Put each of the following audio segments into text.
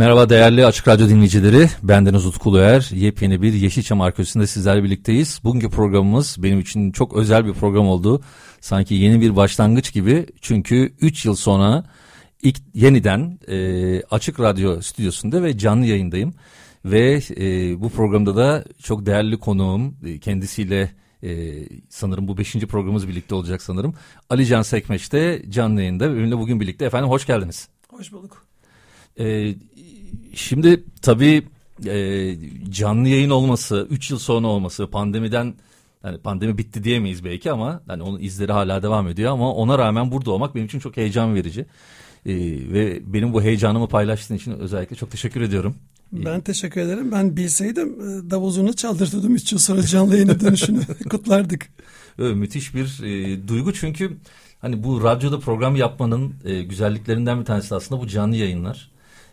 Merhaba değerli Açık Radyo dinleyicileri. Bendeniz Utku Uluer. Yepyeni bir Yeşilçam Arkeolojisi'nde sizlerle birlikteyiz. Bugünkü programımız benim için çok özel bir program oldu. Sanki yeni bir başlangıç gibi. Çünkü 3 yıl sonra ilk yeniden e, Açık Radyo stüdyosunda ve canlı yayındayım. Ve e, bu programda da çok değerli konuğum e, kendisiyle e, sanırım bu beşinci programımız birlikte olacak sanırım. Ali Can Sekmeç de canlı yayında benimle bugün birlikte. Efendim hoş geldiniz. Hoş bulduk. E, şimdi tabii e, canlı yayın olması, 3 yıl sonra olması, pandemiden yani pandemi bitti diyemeyiz belki ama yani onun izleri hala devam ediyor ama ona rağmen burada olmak benim için çok heyecan verici. E, ve benim bu heyecanımı paylaştığın için özellikle çok teşekkür ediyorum. Ben teşekkür ederim. Ben bilseydim e, davul çaldırtırdım 3 yıl sonra canlı yayına dönüşünü kutlardık. Evet, müthiş bir e, duygu çünkü hani bu radyoda program yapmanın e, güzelliklerinden bir tanesi aslında bu canlı yayınlar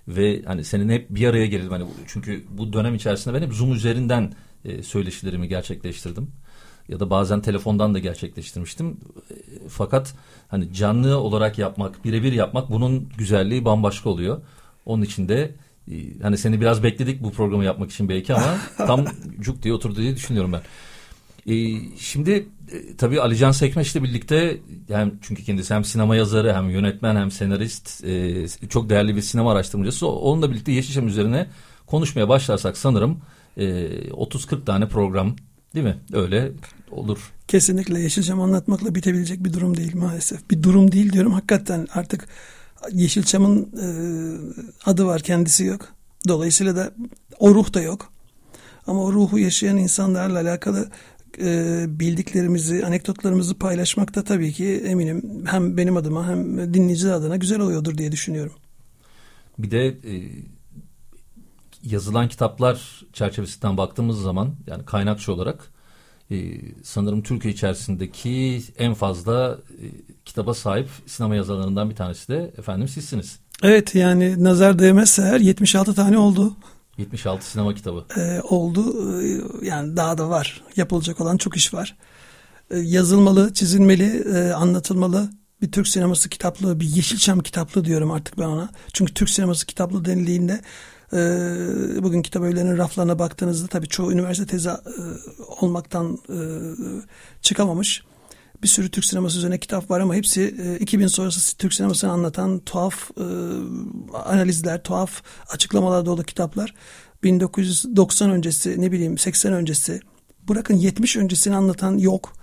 ve hani senin hep bir araya gelelim hani çünkü bu dönem içerisinde ben hep Zoom üzerinden e, söyleşilerimi gerçekleştirdim ya da bazen telefondan da gerçekleştirmiştim. E, fakat hani canlı olarak yapmak, birebir yapmak bunun güzelliği bambaşka oluyor. Onun için de e, hani seni biraz bekledik bu programı yapmak için belki ama tam cuk diye oturdu diye düşünüyorum ben. E, şimdi e, tabii Alican Sekmeç ile birlikte yani çünkü kendisi hem sinema yazarı hem yönetmen hem senarist e, çok değerli bir sinema araştırmacısı. Onunla birlikte Yeşilçam üzerine konuşmaya başlarsak sanırım e, 30-40 tane program değil mi? Öyle olur. Kesinlikle Yeşilçam anlatmakla bitebilecek bir durum değil maalesef. Bir durum değil diyorum hakikaten artık Yeşilçam'ın e, adı var kendisi yok. Dolayısıyla da o ruh da yok. Ama o ruhu yaşayan insanlarla alakalı e, bildiklerimizi, anekdotlarımızı paylaşmak da tabii ki eminim hem benim adıma hem dinleyiciler adına güzel oluyordur diye düşünüyorum. Bir de e, yazılan kitaplar çerçevesinden baktığımız zaman yani kaynakçı olarak e, sanırım Türkiye içerisindeki en fazla e, kitaba sahip sinema yazarlarından bir tanesi de efendim sizsiniz. Evet yani nazar değmezse eğer 76 tane oldu. 76 sinema kitabı. Ee, oldu. Ee, yani daha da var. Yapılacak olan çok iş var. Ee, yazılmalı, çizilmeli, e, anlatılmalı. Bir Türk sineması kitaplığı, bir Yeşilçam kitaplığı diyorum artık ben ona. Çünkü Türk sineması kitaplığı denildiğinde e, bugün kitap evlerinin raflarına baktığınızda tabii çoğu üniversite tezi e, olmaktan e, çıkamamış bir sürü Türk sineması üzerine kitap var ama hepsi e, 2000 sonrası Türk sinemasını anlatan tuhaf e, analizler, tuhaf açıklamalar dolu kitaplar. 1990 öncesi, ne bileyim 80 öncesi, bırakın 70 öncesini anlatan yok.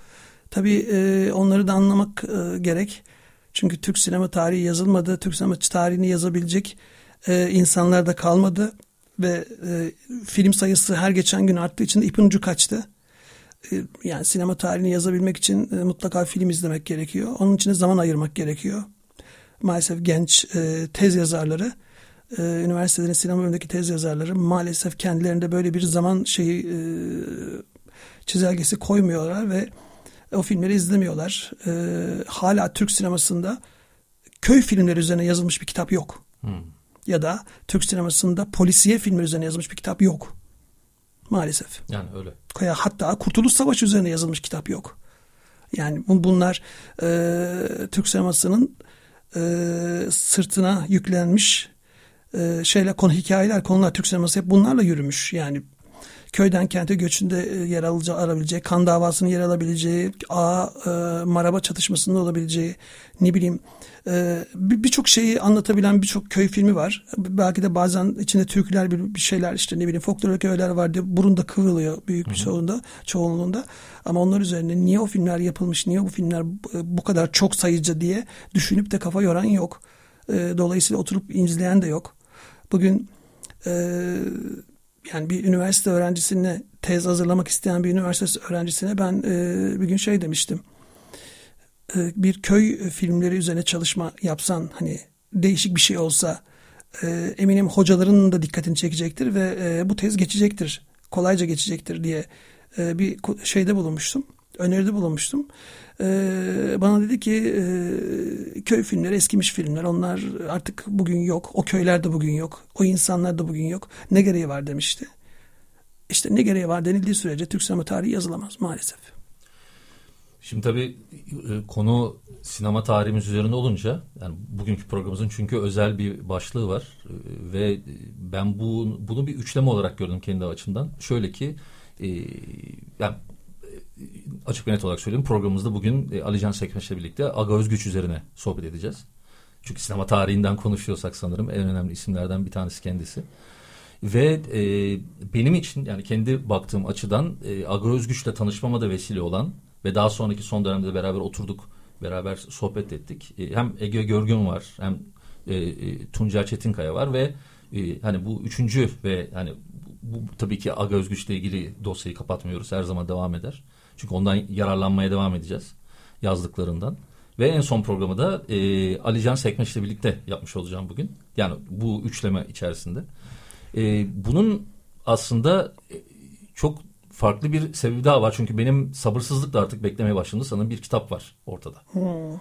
Tabii e, onları da anlamak e, gerek. Çünkü Türk sinema tarihi yazılmadı. Türk sinema tarihini yazabilecek e, insanlar da kalmadı. Ve e, film sayısı her geçen gün arttığı için ipin ucu kaçtı. E, yani sinema tarihini yazabilmek için e, mutlaka film izlemek gerekiyor. Onun için de zaman ayırmak gerekiyor. Maalesef genç e, tez yazarları, üniversitelerin sinema bölümündeki tez yazarları maalesef kendilerinde böyle bir zaman şeyi çizelgesi koymuyorlar ve o filmleri izlemiyorlar. Hala Türk sinemasında köy filmleri üzerine yazılmış bir kitap yok. Hmm. Ya da Türk sinemasında polisiye filmler üzerine yazılmış bir kitap yok. Maalesef. Yani öyle. Hatta Kurtuluş Savaşı üzerine yazılmış kitap yok. Yani bunlar e, Türk sinemasının e, sırtına yüklenmiş e, şeyler, konu hikayeler, konular Türk sineması hep bunlarla yürümüş. Yani köyden kente göçünde e, yer alacağı, alabileceği, kan davasının yer alabileceği, A e, maraba çatışmasında olabileceği, ne bileyim e, birçok şeyi anlatabilen birçok köy filmi var. Belki de bazen içinde türküler bir, bir şeyler işte ne bileyim folklorik öğeler var diye burun da kıvrılıyor büyük bir çoğunda, çoğunluğunda. Ama onlar üzerine niye o filmler yapılmış, niye bu filmler bu kadar çok sayıcı diye düşünüp de kafa yoran yok. E, dolayısıyla oturup izleyen de yok. Bugün e, yani bir üniversite öğrencisine tez hazırlamak isteyen bir üniversite öğrencisine ben e, bir gün şey demiştim. e, bir köy filmleri üzerine çalışma yapsan hani değişik bir şey olsa e, eminim hocaların da dikkatini çekecektir ve e, bu tez geçecektir. Kolayca geçecektir diye e, bir şeyde bulunmuştum. Öneride bulunmuştum. E, bana dedi ki e, köy filmleri eskimiş filmler. Onlar artık bugün yok. O köyler de bugün yok. O insanlar da bugün yok. Ne gereği var demişti. İşte ne gereği var denildiği sürece Türk sinema tarihi yazılamaz maalesef. Şimdi tabii e, konu sinema tarihimiz üzerinde olunca yani bugünkü programımızın çünkü özel bir başlığı var e, ve ben bu bunu bir üçleme olarak gördüm kendi açımdan. Şöyle ki e, yani açık ve net olarak söyleyeyim programımızda bugün Can Sekmeş'le birlikte Aga Özgüç üzerine sohbet edeceğiz. Çünkü sinema tarihinden konuşuyorsak sanırım en önemli isimlerden bir tanesi kendisi. Ve e, benim için yani kendi baktığım açıdan e, Aga Özgüç'le tanışmama da vesile olan ve daha sonraki son dönemde beraber oturduk, beraber sohbet ettik. E, hem Ege Görgün var, hem e, e, Tuncel Çetinkaya var ve e, hani bu üçüncü ve hani bu, bu tabii ki Aga Özgüç'le ilgili dosyayı kapatmıyoruz. Her zaman devam eder. Çünkü ondan yararlanmaya devam edeceğiz yazdıklarından. Ve en son programı da e, Ali Can Sekmeş ile birlikte yapmış olacağım bugün. Yani bu üçleme içerisinde. E, bunun aslında e, çok farklı bir sebebi daha var. Çünkü benim sabırsızlıkla artık beklemeye başladı. Sanırım bir kitap var ortada. Hmm.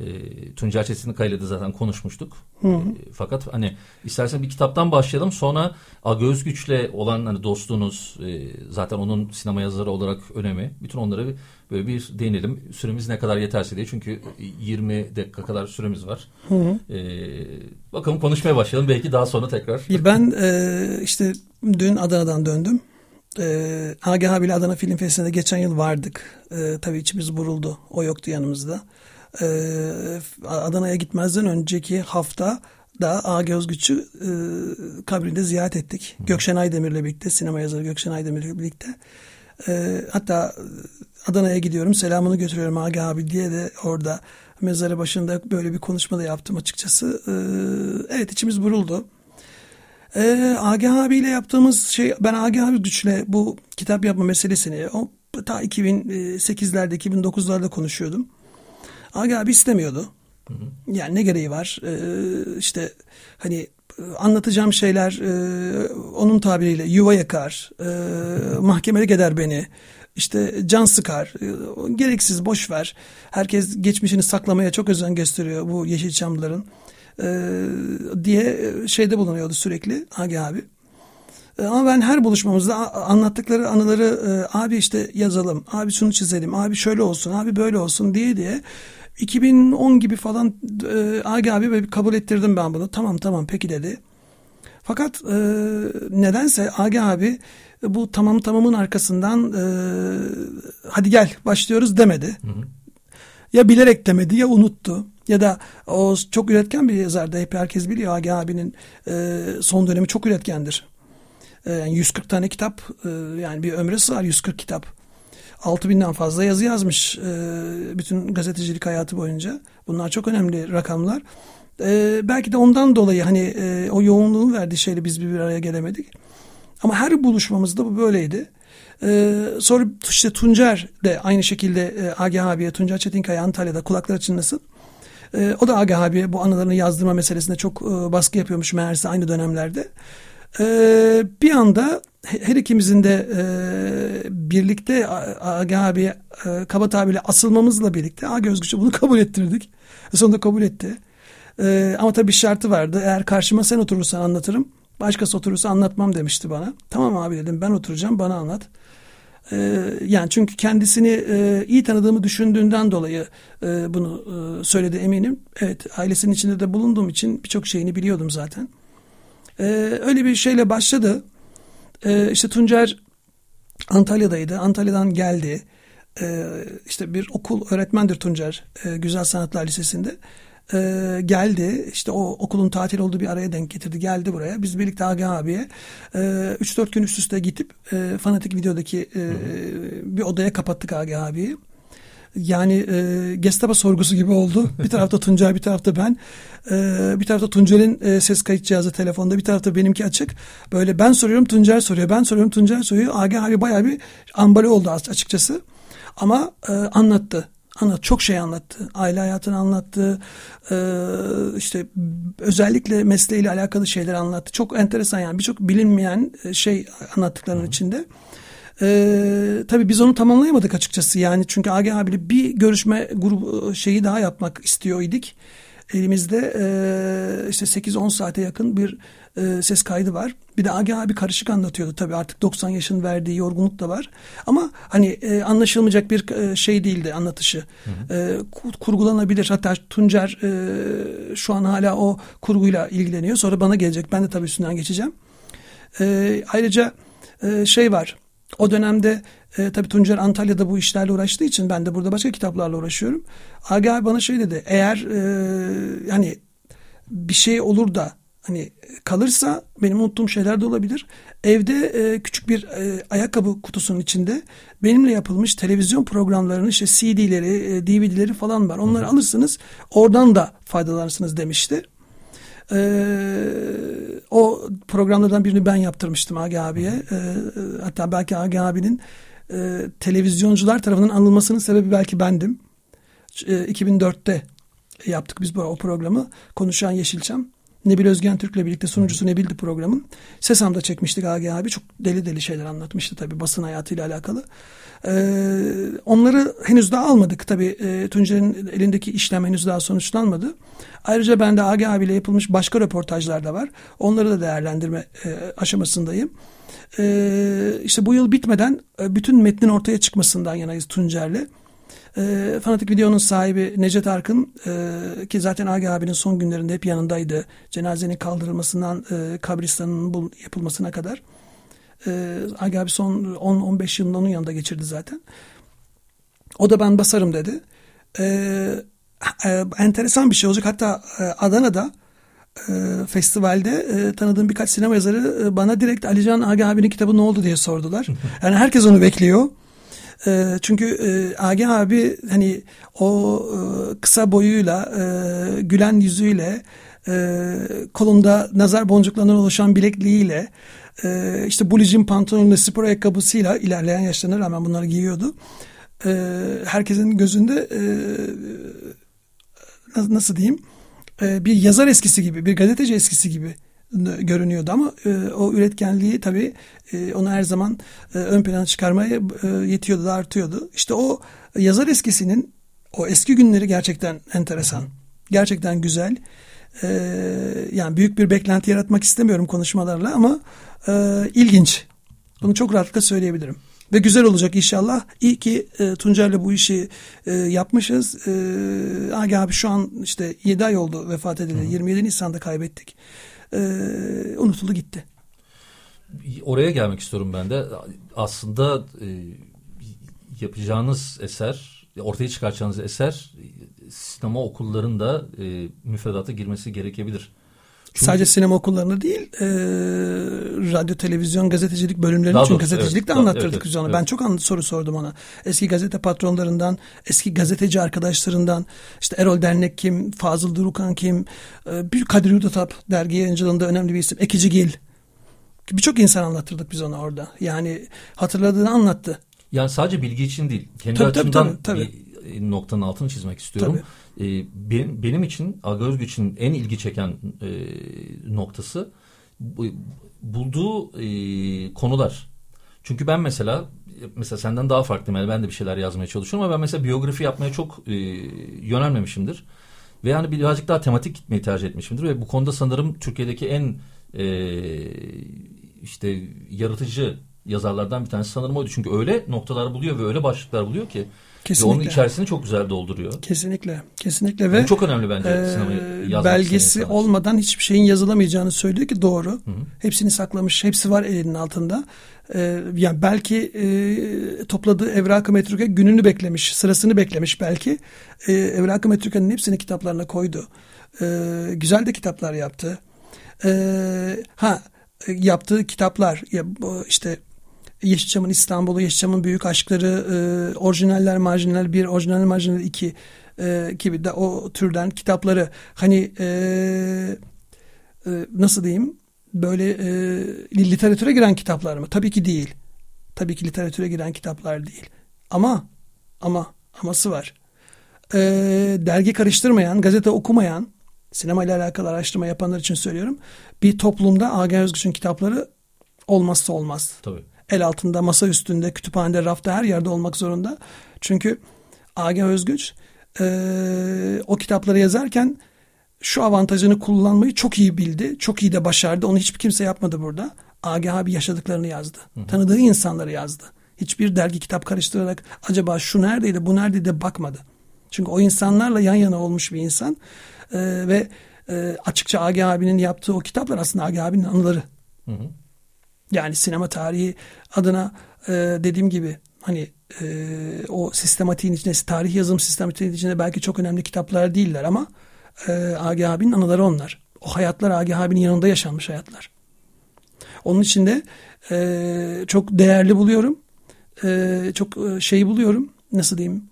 E, Tuncel Çetinkaya ile zaten konuşmuştuk. Hı E, fakat hani istersen bir kitaptan başlayalım. Sonra Aga Özgüç'le olan hani dostluğunuz e, zaten onun sinema yazarı olarak önemi. Bütün onlara bir, böyle bir değinelim. Süremiz ne kadar yeterse diye. Çünkü 20 dakika kadar süremiz var. Hı hı. E, bakalım konuşmaya başlayalım. Belki daha sonra tekrar. Ben e, işte dün Adana'dan döndüm. E, Agah abiyle Adana Film Festivali'ne geçen yıl vardık. E, tabii içimiz buruldu. O yoktu yanımızda. E, Adana'ya gitmezden önceki hafta da A. Gözgüç'ü e, kabrinde ziyaret ettik. Hı. Gökşen Aydemir'le birlikte, sinema yazarı Gökşen Aydemir'le birlikte. E, hatta Adana'ya gidiyorum, selamını götürüyorum Aga abi diye de orada mezarı başında böyle bir konuşma da yaptım açıkçası. E, evet içimiz buruldu. Ee, Agah abiyle yaptığımız şey ben Agah abi güçle bu kitap yapma meselesini o ta 2008'lerde 2009'larda konuşuyordum. Agah abi istemiyordu. Hı hı. Yani ne gereği var? Ee, işte hani anlatacağım şeyler e, onun tabiriyle yuva yakar, e, mahkemeye gider beni, işte can sıkar, e, gereksiz boş ver. Herkes geçmişini saklamaya çok özen gösteriyor bu Yeşilçamlıların e, diye şeyde bulunuyordu sürekli Agi abi. E, ama ben her buluşmamızda anlattıkları anıları e, abi işte yazalım, abi şunu çizelim, abi şöyle olsun, abi böyle olsun diye diye 2010 gibi falan e, Agi abi kabul ettirdim ben bunu. Tamam tamam peki dedi. Fakat e, nedense Agi abi bu tamam tamamın arkasından e, hadi gel başlıyoruz demedi. Hı hı. Ya bilerek demedi ya unuttu. Ya da o çok üretken bir yazardı. Hep herkes biliyor Agi abinin e, son dönemi çok üretkendir. E, yani 140 tane kitap e, yani bir ömre sığar 140 kitap. 6000'den fazla yazı yazmış e, bütün gazetecilik hayatı boyunca. Bunlar çok önemli rakamlar. E, belki de ondan dolayı hani e, o yoğunluğun verdiği şeyle biz bir araya gelemedik. Ama her buluşmamızda bu böyleydi. Sonra işte Tuncer de aynı şekilde e, Agah abiye Tuncer Çetinkaya Antalya'da kulaklar çınlasın. E, o da Agah abi bu anılarını yazdırma meselesinde çok baskı yapıyormuş meğerse aynı dönemlerde. E, bir anda her ikimizin de e, birlikte Agah abi e, Kabat abiyle asılmamızla birlikte Agah Özgüç'ü bunu kabul ettirdik. Sonunda kabul etti. E, ama tabii bir şartı vardı. Eğer karşıma sen oturursan anlatırım. Başkası oturursa anlatmam demişti bana. Tamam abi dedim ben oturacağım bana anlat. Ee, yani çünkü kendisini e, iyi tanıdığımı düşündüğünden dolayı e, bunu e, söyledi eminim. Evet ailesinin içinde de bulunduğum için birçok şeyini biliyordum zaten. Ee, öyle bir şeyle başladı. Ee, işte Tuncer Antalya'daydı. Antalya'dan geldi. İşte bir okul öğretmendir Tuncer Güzel Sanatlar Lisesi'nde e, geldi. İşte o okulun tatil olduğu bir araya denk getirdi. Geldi buraya. Biz birlikte Agah abiye e, 3-4 gün üst üste gidip e, fanatik videodaki e, bir odaya kapattık Agah abiyi. Yani e, Gestapo sorgusu gibi oldu. Bir tarafta Tuncay, bir tarafta ben. E, bir tarafta Tuncer'in e, ses kayıt cihazı telefonda, bir tarafta benimki açık. Böyle ben soruyorum, Tuncer soruyor. Ben soruyorum, Tuncer soruyor. Agah abi bayağı bir ambale oldu açıkçası. Ama e, anlattı anlat çok şey anlattı. Aile hayatını anlattı. E, işte özellikle mesleğiyle alakalı şeyler anlattı. Çok enteresan yani birçok bilinmeyen e, şey anlattıklarının Hı. içinde. Ee, tabii biz onu tamamlayamadık açıkçası yani çünkü Agi abiyle bir görüşme grubu şeyi daha yapmak istiyor idik. Elimizde e, işte 8-10 saate yakın bir e, ses kaydı var. Bir de Agi abi karışık anlatıyordu tabii artık 90 yaşın verdiği yorgunluk da var. Ama hani e, anlaşılmayacak bir e, şey değildi anlatışı. Hı hı. E, kurgulanabilir. Hatta Tuncer e, şu an hala o kurguyla ilgileniyor. Sonra bana gelecek. Ben de tabii üstünden geçeceğim. E, ayrıca e, şey var. O dönemde e, tabii Tuncer Antalya'da bu işlerle uğraştığı için ben de burada başka kitaplarla uğraşıyorum. Agi abi bana şey dedi. Eğer e, hani bir şey olur da hani kalırsa benim unuttuğum şeyler de olabilir. Evde e, küçük bir e, ayakkabı kutusunun içinde benimle yapılmış televizyon programlarının işte CD'leri, e, DVD'leri falan var. Onları alırsınız oradan da faydalanırsınız demişti. Ee, o programlardan birini ben yaptırmıştım Agi abiye. Ee, hatta belki Agi abinin e, televizyoncular tarafından anılmasının sebebi belki bendim. E, 2004'te yaptık biz bu o programı. Konuşan Yeşilçam. Nebil Özgen Türk'le birlikte sunucusu Nebil'di programın. Sesam'da çekmiştik Agi abi. Çok deli deli şeyler anlatmıştı tabii basın hayatıyla alakalı. Ee, onları henüz daha almadık. Tabii e, Tuncer'in elindeki işlem henüz daha sonuçlanmadı. Ayrıca ben de Agi abiyle yapılmış başka röportajlar da var. Onları da değerlendirme e, aşamasındayım. E, işte bu yıl bitmeden e, bütün metnin ortaya çıkmasından yanayız Tuncer'le. E, Fanatik Video'nun sahibi Necdet Arkın e, ki zaten Agi abinin son günlerinde hep yanındaydı. Cenazenin kaldırılmasından e, kabristanın bul, yapılmasına kadar. E, Agi abi son 10-15 yılını onun yanında geçirdi zaten. O da ben basarım dedi. E, e, enteresan bir şey olacak. Hatta e, Adana'da e, festivalde e, tanıdığım birkaç sinema yazarı e, bana direkt Alican Agi abinin kitabı ne oldu diye sordular. Yani herkes onu bekliyor. E, çünkü e, Agi abi hani o e, kısa boyuyla, e, gülen yüzüyle, e, kolunda nazar boncuklarından oluşan bilekliğiyle, e, işte bulicin pantolonuyla, spor ayakkabısıyla ilerleyen yaşlarına rağmen bunları giyiyordu. E, herkesin gözünde e, nasıl diyeyim e, bir yazar eskisi gibi, bir gazeteci eskisi gibi görünüyordu ama e, o üretkenliği tabii e, onu her zaman e, ön plana çıkarmaya e, yetiyordu da artıyordu. İşte o yazar eskisinin o eski günleri gerçekten enteresan. Gerçekten güzel. E, yani büyük bir beklenti yaratmak istemiyorum konuşmalarla ama e, ilginç. Bunu çok rahatlıkla söyleyebilirim. Ve güzel olacak inşallah. İyi ki e, Tuncer'le bu işi e, yapmışız. E, Agi abi şu an işte 7 ay oldu vefat edildi. 27 Nisan'da kaybettik. E, unutuldu gitti. Oraya gelmek istiyorum ben de. Aslında e, yapacağınız eser, ortaya çıkaracağınız eser sinema okullarında e, müfredata girmesi gerekebilir. Çünkü... Sadece sinema okullarında değil, e, radyo, televizyon, gazetecilik bölümlerini çünkü gazetecilik evet, de anlattırdık evet, biz ona. Evet. Ben çok an soru sordum ona. Eski gazete patronlarından, eski gazeteci arkadaşlarından, işte Erol Dernek kim, Fazıl Durukan kim, e, bir Kadir Yudutap dergi yayıncılığında önemli bir isim, Ekici Gil. Birçok insan anlattırdık biz ona orada. Yani hatırladığını anlattı. Yani sadece bilgi için değil. Kendi tabii, açımdan tabii, tabii, tabii. bir noktanın altını çizmek istiyorum. Tabii e, benim, benim için Aga Özgüç'ün en ilgi çeken e, noktası bulduğu e, konular. Çünkü ben mesela mesela senden daha farklıyım. Yani ben de bir şeyler yazmaya çalışıyorum ama ben mesela biyografi yapmaya çok e, yönelmemişimdir. Ve yani birazcık daha tematik gitmeyi tercih etmişimdir. Ve bu konuda sanırım Türkiye'deki en e, işte yaratıcı yazarlardan bir tanesi sanırım oydu. Çünkü öyle noktalar buluyor ve öyle başlıklar buluyor ki Kesinlikle. Ve onun içerisini çok güzel dolduruyor. Kesinlikle. Kesinlikle ve Bu çok önemli bence e, sinemayı belgesi olmadan hiçbir şeyin yazılamayacağını söylüyor ki doğru. Hı hı. Hepsini saklamış. Hepsi var elinin altında. E, yani belki e, topladığı evrak-ı metruke gününü beklemiş, sırasını beklemiş belki. E, evrak-ı metrukenin hepsini kitaplarına koydu. E, güzel de kitaplar yaptı. E, ha yaptığı kitaplar ya işte Yeşilçam'ın İstanbul'u, Yeşilçam'ın Büyük Aşkları, e, orijinaller, marjinal bir, orijinal marjinal iki e, gibi de o türden kitapları hani e, e, nasıl diyeyim böyle e, literatüre giren kitaplar mı? Tabii ki değil. Tabii ki literatüre giren kitaplar değil. Ama ama aması var. e, dergi karıştırmayan, gazete okumayan, sinema ile alakalı araştırma yapanlar için söylüyorum. Bir toplumda Agah Özgüç'ün kitapları olmazsa olmaz. Tabii. El altında, masa üstünde, kütüphanede, rafta her yerde olmak zorunda. Çünkü Agah Özgüç e, o kitapları yazarken şu avantajını kullanmayı çok iyi bildi. Çok iyi de başardı. Onu hiçbir kimse yapmadı burada. Agah abi yaşadıklarını yazdı. Hı. Tanıdığı insanları yazdı. Hiçbir dergi kitap karıştırarak acaba şu neredeydi bu neredeydi bakmadı. Çünkü o insanlarla yan yana olmuş bir insan. Ee, ve e, açıkça Agah abinin yaptığı o kitaplar aslında Agah abinin anıları. Hı hı. Yani sinema tarihi adına e, dediğim gibi hani e, o sistematiğin içinde tarih yazım sistematiğin içinde belki çok önemli kitaplar değiller ama e, Agah abinin anıları onlar. O hayatlar Agah abinin yanında yaşanmış hayatlar. Onun için de e, çok değerli buluyorum. E, çok e, şey buluyorum. Nasıl diyeyim?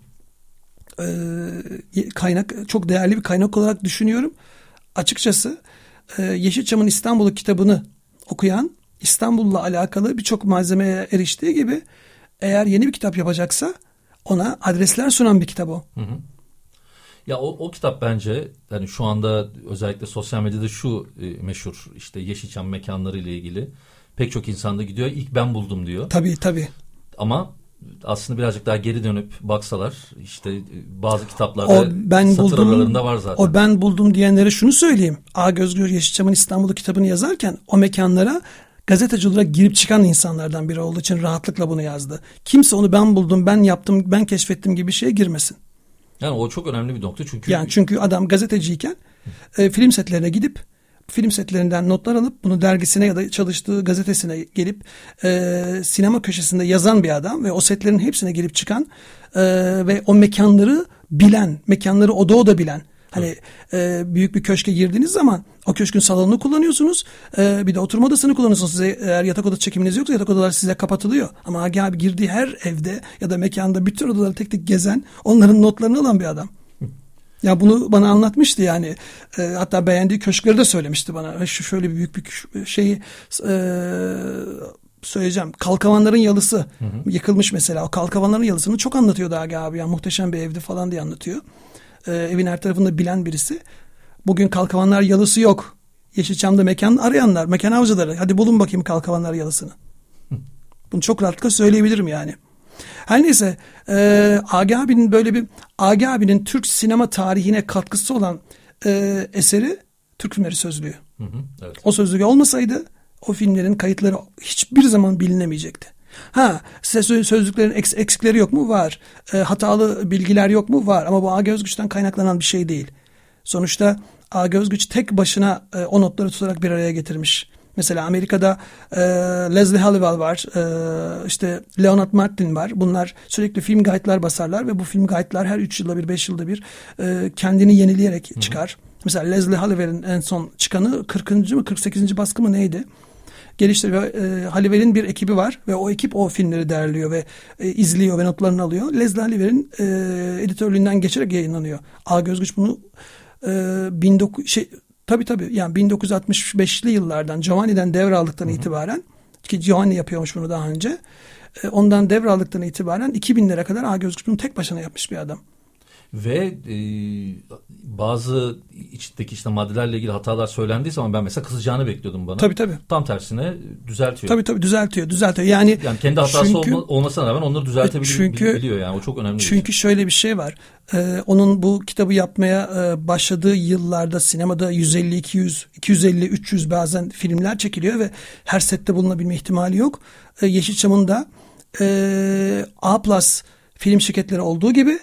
E, kaynak çok değerli bir kaynak olarak düşünüyorum. Açıkçası e, Yeşilçam'ın İstanbul'u kitabını okuyan İstanbul'la alakalı birçok malzemeye eriştiği gibi eğer yeni bir kitap yapacaksa ona adresler sunan bir kitap o. Hı hı. Ya o, o kitap bence hani şu anda özellikle sosyal medyada şu e, meşhur işte Yeşilçam mekanları ile ilgili pek çok insan da gidiyor ilk ben buldum diyor. Tabii tabii. Ama aslında birazcık daha geri dönüp baksalar işte e, bazı kitaplarda o ben satır buldum, aralarında var zaten. O ben buldum diyenlere şunu söyleyeyim. A Gözgür Yeşilçam'ın İstanbul'u kitabını yazarken o mekanlara gazeteci olarak girip çıkan insanlardan biri olduğu için rahatlıkla bunu yazdı. Kimse onu ben buldum, ben yaptım, ben keşfettim gibi bir şeye girmesin. Yani o çok önemli bir nokta çünkü... Yani çünkü adam gazeteciyken e, film setlerine gidip film setlerinden notlar alıp bunu dergisine ya da çalıştığı gazetesine gelip e, sinema köşesinde yazan bir adam ve o setlerin hepsine gelip çıkan e, ve o mekanları bilen, mekanları oda oda bilen Hani e, büyük bir köşke girdiğiniz zaman o köşkün salonunu kullanıyorsunuz. E, bir de oturma odasını kullanıyorsunuz. Size eğer yatak odası çekiminiz yoksa yatak odalar size kapatılıyor. Ama Agi abi girdiği her evde ya da mekanda bütün odaları tek tek gezen onların notlarını alan bir adam. Ya bunu bana anlatmıştı yani. E, hatta beğendiği köşkleri de söylemişti bana. Şu şöyle büyük bir şeyi e, söyleyeceğim. Kalkavanların yalısı hı hı. yıkılmış mesela. O kalkavanların yalısını çok anlatıyordu Agi abi. Yani muhteşem bir evdi falan diye anlatıyor e, evin her tarafında bilen birisi. Bugün kalkavanlar yalısı yok. Yeşilçam'da mekan arayanlar, mekan avcıları. Hadi bulun bakayım kalkavanlar yalısını. Bunu çok rahatlıkla söyleyebilirim yani. Her neyse e, Agi abinin böyle bir Agi abinin Türk sinema tarihine katkısı olan e, eseri Türk filmleri sözlüğü. Hı hı, evet. O sözlüğü olmasaydı o filmlerin kayıtları hiçbir zaman bilinemeyecekti. Ha size sözlüklerin eks, eksikleri yok mu? Var. E, hatalı bilgiler yok mu? Var. Ama bu A Gözgüç'ten kaynaklanan bir şey değil. Sonuçta A Gözgüç tek başına e, o notları tutarak bir araya getirmiş. Mesela Amerika'da e, Leslie Halliwell var, e, işte Leonard Martin var. Bunlar sürekli film guide'lar basarlar ve bu film guide'lar her 3 yılda bir, 5 yılda bir e, kendini yenileyerek çıkar. Hı hı. Mesela Leslie Halliwell'in en son çıkanı 40. mı 48. baskı mı neydi? Geliştiriyor. E, Haliver'in bir ekibi var ve o ekip o filmleri değerliyor ve e, izliyor ve notlarını alıyor. Leslie Haliver'in e, editörlüğünden geçerek yayınlanıyor. A Gözgüç bunu e, 19 şey tabii tabii yani 1965'li yıllardan Giovanni'den devraldıktan itibaren ki Giovanni yapıyormuş bunu daha önce. E, ondan devraldıktan itibaren 2000'lere kadar A Gözgüç bunu tek başına yapmış bir adam ve e, bazı içindeki işte maddelerle ilgili hatalar söylendiği zaman ben mesela kızacağını bekliyordum bana. Tabii tabii. Tam tersine düzeltiyor. Tabii tabii düzeltiyor, düzeltiyor. Yani yani kendi hatası çünkü, olma, olmasına rağmen onları düzeltebiliyor çünkü, biliyor yani o çok önemli. Çünkü bir şey. şöyle bir şey var. Ee, onun bu kitabı yapmaya e, başladığı yıllarda sinemada 150 200 250 300 bazen filmler çekiliyor ve her sette bulunabilme ihtimali yok. Ee, Yeşilçam'ın da e, A+ film şirketleri olduğu gibi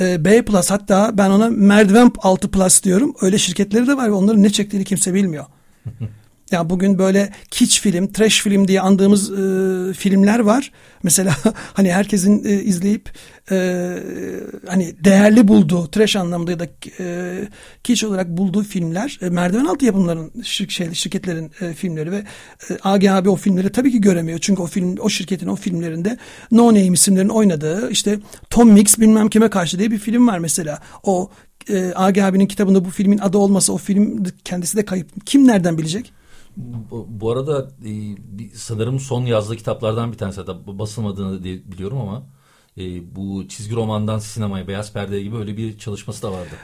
e, B plus hatta ben ona merdiven altı plus diyorum. Öyle şirketleri de var ve onların ne çektiğini kimse bilmiyor. Ya bugün böyle kitsch film, trash film diye andığımız e, filmler var. Mesela hani herkesin e, izleyip e, hani değerli bulduğu trash anlamında ya da e, kitsch olarak bulduğu filmler e, merdiven altı yapımların şir şey, şirketlerin e, filmleri ve e, AG abi o filmleri tabii ki göremiyor. Çünkü o film o şirketin o filmlerinde No Name isimlerin oynadığı işte Tom Mix bilmem kime karşı diye bir film var mesela. O e, AG abinin kitabında bu filmin adı olmasa o film kendisi de kayıp. Kim nereden bilecek? Bu, bu arada e, sanırım son yazdığı kitaplardan bir tanesi hatta basılmadığını diye biliyorum ama e, bu çizgi romandan sinemaya, beyaz perdeye gibi öyle bir çalışması da vardı.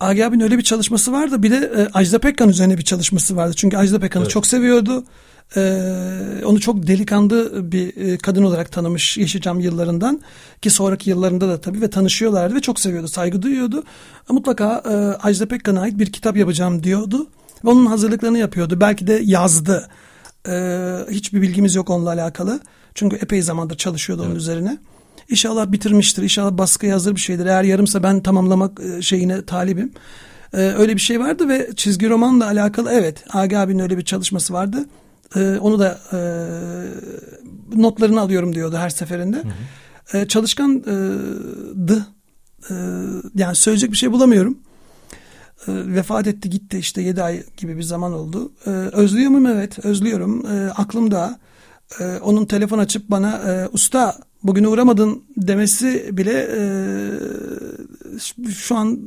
Agi abinin öyle bir çalışması vardı. Bir de e, Ajda Pekkan üzerine bir çalışması vardı. Çünkü Ajda Pekkan'ı Evet. çok seviyordu. Ee, onu çok delikanlı bir e, kadın olarak tanımış Yeşilçam yıllarından ki sonraki yıllarında da tabii ve tanışıyorlardı ve çok seviyordu, saygı duyuyordu. Mutlaka e, Ajda Pekkan'a ait bir kitap yapacağım diyordu ve onun hazırlıklarını yapıyordu. Belki de yazdı. Ee, hiçbir bilgimiz yok onunla alakalı. Çünkü epey zamandır çalışıyordu onun Evet. üzerine. İnşallah bitirmiştir. İnşallah baskıya hazır bir şeydir. Eğer yarımsa ben tamamlamak e, şeyine talibim. Ee, öyle bir şey vardı ve çizgi romanla alakalı evet Agi abinin öyle bir çalışması vardı. Ee, onu da e, notlarını alıyorum diyordu her seferinde. Ee, çalışkandı. Ee, yani söyleyecek bir şey bulamıyorum. Ee, vefat etti gitti işte 7 ay gibi bir zaman oldu. Ee, özlüyor muyum? Evet özlüyorum. Ee, aklımda e, onun telefon açıp bana e, usta bugün uğramadın demesi bile e, şu an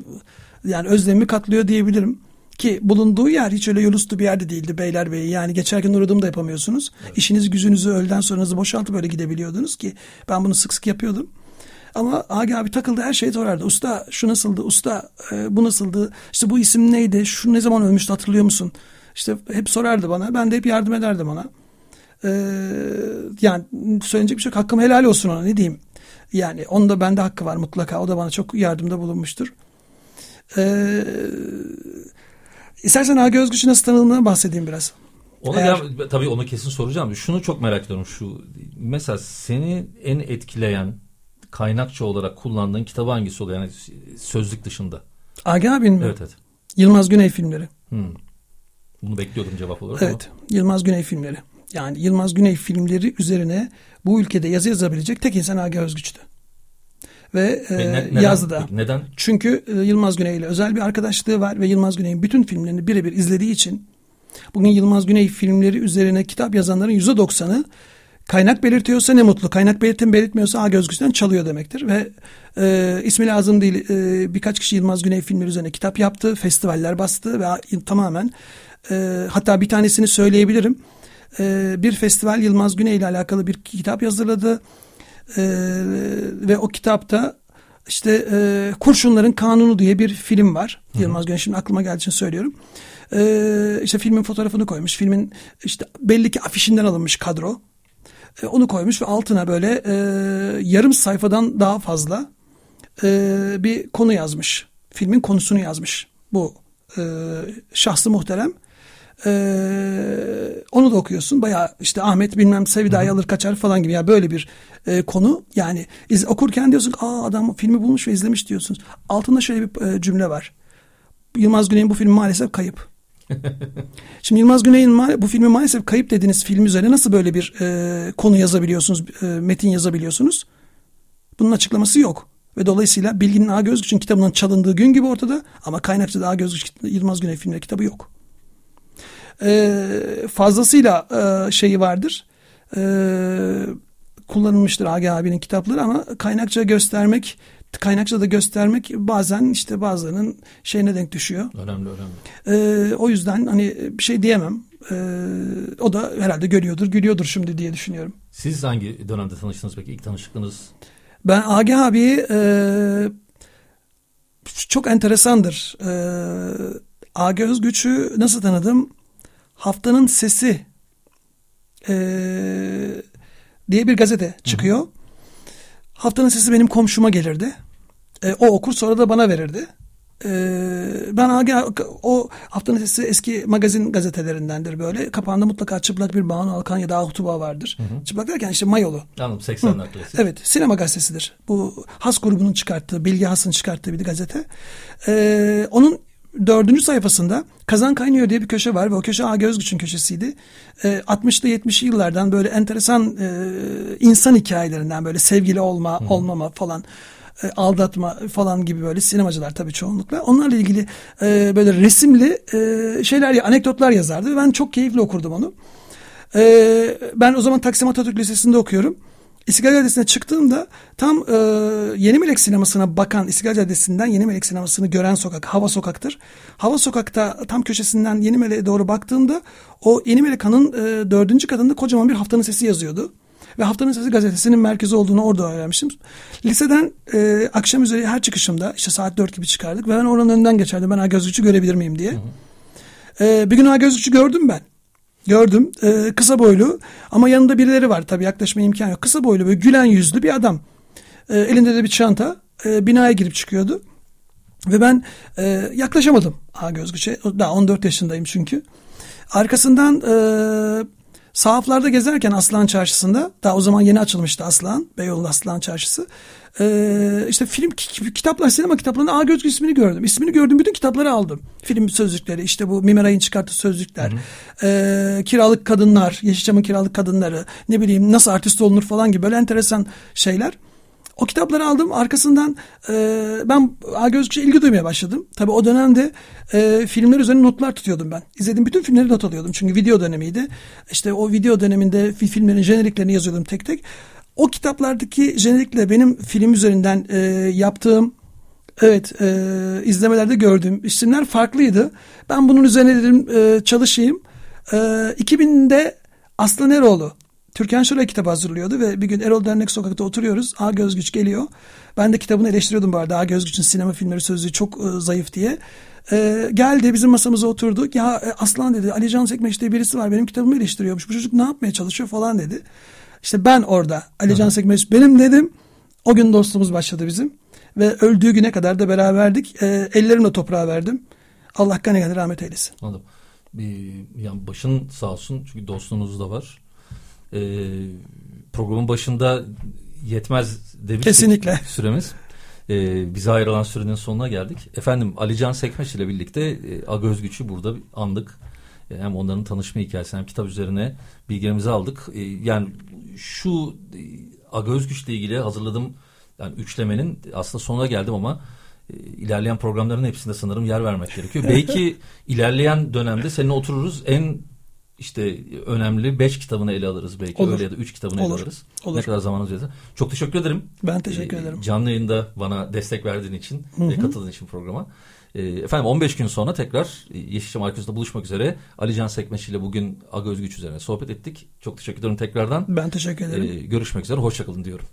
yani özlemimi katlıyor diyebilirim. Ki bulunduğu yer hiç öyle yolustu bir yerde değildi Beylerbeyi. Yani geçerken uğradığımı da yapamıyorsunuz. İşiniz gücünüzü öğleden sonranızı boşaltıp böyle gidebiliyordunuz ki ben bunu sık sık yapıyordum. Ama Agi abi takıldı her şeyi sorardı. Usta şu nasıldı? Usta e, bu nasıldı? İşte bu isim neydi? Şu ne zaman ölmüştü hatırlıyor musun? İşte hep sorardı bana. Ben de hep yardım ederdim ona. Ee, yani söyleyecek bir şey yok. Hakkım helal olsun ona ne diyeyim. Yani onun da bende hakkı var mutlaka. O da bana çok yardımda bulunmuştur. Ee, istersen Agi Özgüç'ün nasıl tanıdığından bahsedeyim biraz. Ona Eğer- gel- tabii onu kesin soracağım. Şunu çok merak ediyorum. Şu mesela seni en etkileyen kaynakça olarak kullandığın kitabı hangisi oluyor? Yani sözlük dışında. Agi abinin mi? Evet evet. Yılmaz Güney filmleri. Hmm. Bunu bekliyordum cevap olarak ama. Evet. Yılmaz Güney filmleri. Yani Yılmaz Güney filmleri üzerine bu ülkede yazı yazabilecek tek insan Agi Özgüç'tü. Ve e, ne- neden? yazdı da. Neden? Çünkü e, Yılmaz Güney ile özel bir arkadaşlığı var ve Yılmaz Güney'in bütün filmlerini birebir izlediği için bugün Yılmaz Güney filmleri üzerine kitap yazanların %90'ı kaynak belirtiyorsa ne mutlu. Kaynak belirtim belirtmiyorsa Agi Özgüç'ten çalıyor demektir. Ve e, ismi lazım değil e, birkaç kişi Yılmaz Güney filmleri üzerine kitap yaptı. Festivaller bastı ve tamamen e, hatta bir tanesini söyleyebilirim. E, bir festival Yılmaz Güney ile alakalı bir kitap yazıladı. E, ve o kitapta işte e, Kurşunların Kanunu diye bir film var. Yılmaz Güney şimdi aklıma geldiği için söylüyorum. E, işte filmin fotoğrafını koymuş. Filmin işte belli ki afişinden alınmış kadro. E, onu koymuş ve altına böyle e, yarım sayfadan daha fazla e, bir konu yazmış. Filmin konusunu yazmış. Bu e, şahsı muhterem. E, onu da okuyorsun. Bayağı işte Ahmet bilmem Sevida'yı alır kaçar falan gibi. Yani böyle bir e, konu. Yani iz, okurken diyorsun aa adam filmi bulmuş ve izlemiş diyorsunuz. Altında şöyle bir e, cümle var. Yılmaz Güney'in bu film maalesef kayıp. Şimdi Yılmaz Güney'in bu filmi maalesef kayıp dediğiniz film üzerine nasıl böyle bir e, konu yazabiliyorsunuz, e, metin yazabiliyorsunuz? Bunun açıklaması yok. Ve dolayısıyla Bilginin Ağa Gözgüç'ün kitabından çalındığı gün gibi ortada ama kaynakçıda Ağa Gözgüç Yılmaz Güney filmleri kitabı yok. E, fazlasıyla e, şeyi vardır. E, kullanılmıştır Agi abinin kitapları ama kaynakça göstermek kaynakça da göstermek bazen işte bazılarının şeyine denk düşüyor. Önemli önemli. Ee, o yüzden hani bir şey diyemem. Ee, o da herhalde görüyordur, gülüyordur şimdi diye düşünüyorum. Siz hangi dönemde tanıştınız peki? İlk tanışıklığınız Ben Agi abi e, çok enteresandır. E, Agi Özgüç'ü nasıl tanıdım? Haftanın Sesi e, diye bir gazete çıkıyor. Haftanın Sesi benim komşuma gelirdi. E, o okur sonra da bana verirdi. E, ben o Haftanın Sesi eski magazin gazetelerindendir böyle. Kapağında mutlaka çıplak bir Banu Alkan ya da Ahutuba vardır. Çıplak derken işte mayolu. anladım 80'ler klasik. Evet sinema gazetesidir. Bu Has grubunun çıkarttığı, Bilgi Has'ın çıkarttığı bir gazete. Ee, onun dördüncü sayfasında Kazan Kaynıyor diye bir köşe var ve o köşe Agi Özgüç'ün köşesiydi. Ee, 60'lı 70'li yıllardan böyle enteresan e, insan hikayelerinden böyle sevgili olma, olmama falan e, aldatma falan gibi böyle sinemacılar tabii çoğunlukla. Onlarla ilgili e, böyle resimli e, şeyler, anekdotlar yazardı ve ben çok keyifli okurdum onu. Ee, ben o zaman Taksim Atatürk Lisesi'nde okuyorum. İstiklal Caddesi'ne çıktığımda tam e, Yeni Melek sinemasına bakan İstiklal Caddesi'nden Yeni Melek sinemasını gören sokak Hava Sokak'tır. Hava Sokak'ta tam köşesinden Yeni Melek'e doğru baktığımda o Yeni Melek Han'ın e, dördüncü katında kocaman bir haftanın sesi yazıyordu. Ve Haftanın Sesi gazetesinin merkezi olduğunu orada öğrenmiştim. Liseden e, akşam üzeri her çıkışımda işte saat dört gibi çıkardık ve ben oranın önünden geçerdim. Ben Agözgüç'ü görebilir miyim diye. E, bir gün Agözgüç'ü gördüm ben. Gördüm. E, kısa boylu ama yanında birileri var tabii yaklaşma imkanı yok. Kısa boylu böyle gülen yüzlü bir adam. E, elinde de bir çanta. E, binaya girip çıkıyordu. Ve ben e, yaklaşamadım A Gözgüç'e. Daha 14 yaşındayım çünkü. Arkasından e, sahaflarda gezerken Aslan Çarşısı'nda daha o zaman yeni açılmıştı Aslan, Beyoğlu Aslan Çarşısı. E, işte film kitaplar, sinema kitaplarında A Gözgü ismini gördüm. İsmini gördüm bütün kitapları aldım. Film sözlükleri işte bu Mimeray'ın çıkarttığı sözlükler. E, kiralık kadınlar, Yeşilçam'ın kiralık kadınları ne bileyim nasıl artist olunur falan gibi böyle enteresan şeyler. O kitapları aldım. Arkasından e, ben A Gözlükçe ilgi duymaya başladım. Tabii o dönemde e, filmler üzerine notlar tutuyordum ben. İzlediğim bütün filmleri not alıyordum. Çünkü video dönemiydi. İşte o video döneminde filmlerin jeneriklerini yazıyordum tek tek. O kitaplardaki jenerikle benim film üzerinden e, yaptığım Evet, e, izlemelerde gördüğüm isimler farklıydı. Ben bunun üzerine dedim e, çalışayım. E, 2000'de Aslan Eroğlu Türkan Şoray kitabı hazırlıyordu ve bir gün Erol Dernek Sokak'ta oturuyoruz. A Gözgüç geliyor. Ben de kitabını eleştiriyordum bu arada. A Gözgüç'ün sinema filmleri sözlüğü çok e, zayıf diye. E, geldi bizim masamıza oturdu. Ya e, Aslan dedi Ali Can Sekmeç diye birisi var benim kitabımı eleştiriyormuş. Bu çocuk ne yapmaya çalışıyor falan dedi. İşte ben orada Ali Can Sekmeç benim dedim. O gün dostluğumuz başladı bizim. Ve öldüğü güne kadar da beraberdik. E, ellerimle toprağa verdim. Allah gani gani rahmet eylesin. Anladım. Bir, yani başın sağ olsun çünkü dostluğunuz da var e, programın başında yetmez demiştik Kesinlikle. süremiz. E, bize ayrılan sürenin sonuna geldik. Efendim Alican Sekmeç ile birlikte e, Aga Özgüç'ü burada andık. E, hem onların tanışma hikayesi hem kitap üzerine bilgilerimizi aldık. E, yani şu e, Aga Özgüç ile ilgili hazırladığım yani üçlemenin aslında sonuna geldim ama ilerleyen programların hepsinde sanırım yer vermek gerekiyor. Belki ilerleyen dönemde seninle otururuz en işte önemli beş kitabını ele alırız belki Olur. öyle ya da üç kitabını Olur. ele alırız. Olur. Ne kadar zamanımız yeter. Çok teşekkür ederim. Ben teşekkür ee, ederim. Canlı yayında bana destek verdiğin için ve katıldığın için programa. Ee, efendim 15 gün sonra tekrar e, Yeşilçam Arkeolojisi'nde buluşmak üzere Ali Can Sekmeş ile bugün Aga Özgüç üzerine sohbet ettik. Çok teşekkür ederim tekrardan. Ben teşekkür ederim. Ee, görüşmek üzere. Hoşçakalın diyorum.